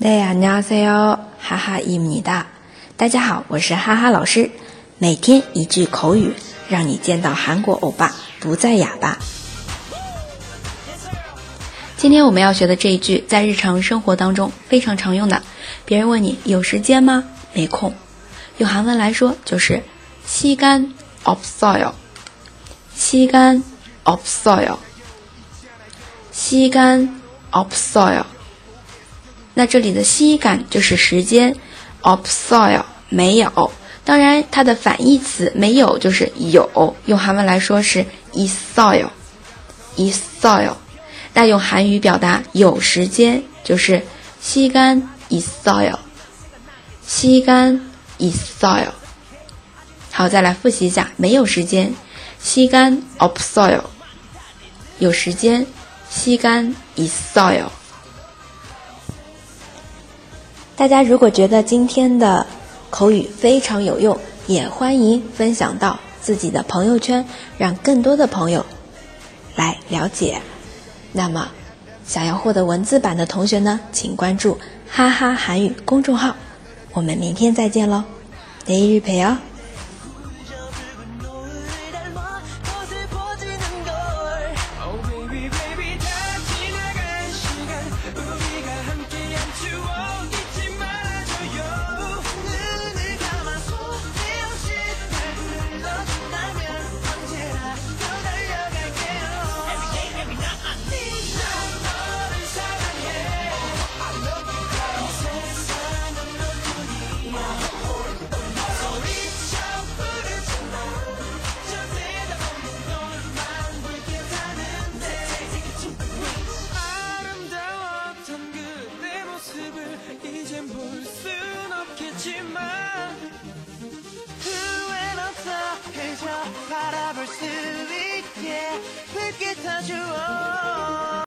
네 안녕하세요， 哈哈伊米哒。大家好，我是哈哈老师。每天一句口语，让你见到韩国欧巴不再哑巴。今天我们要学的这一句，在日常生活当中非常常用的。别人问你有时间吗？没空。用韩文来说就是시간없어 요。 시간없어 요。 시간없어 요。 那这里的西感就是时间，opsoil 没有，当然它的反义词没有就是有，用韩文来说是 isoil，isoil。那用韩语表达有时间就是西干 isoil，西干 isoil。好，再来复习一下，没有时间，西干 opsoil，有时间，西干 isoil。大家如果觉得今天的口语非常有用也欢迎分享到自己的朋友圈让更多的朋友来了解。那么想要获得文字版的同学呢请关注哈哈韩语公众号。我们明天再见喽得一日陪哦街。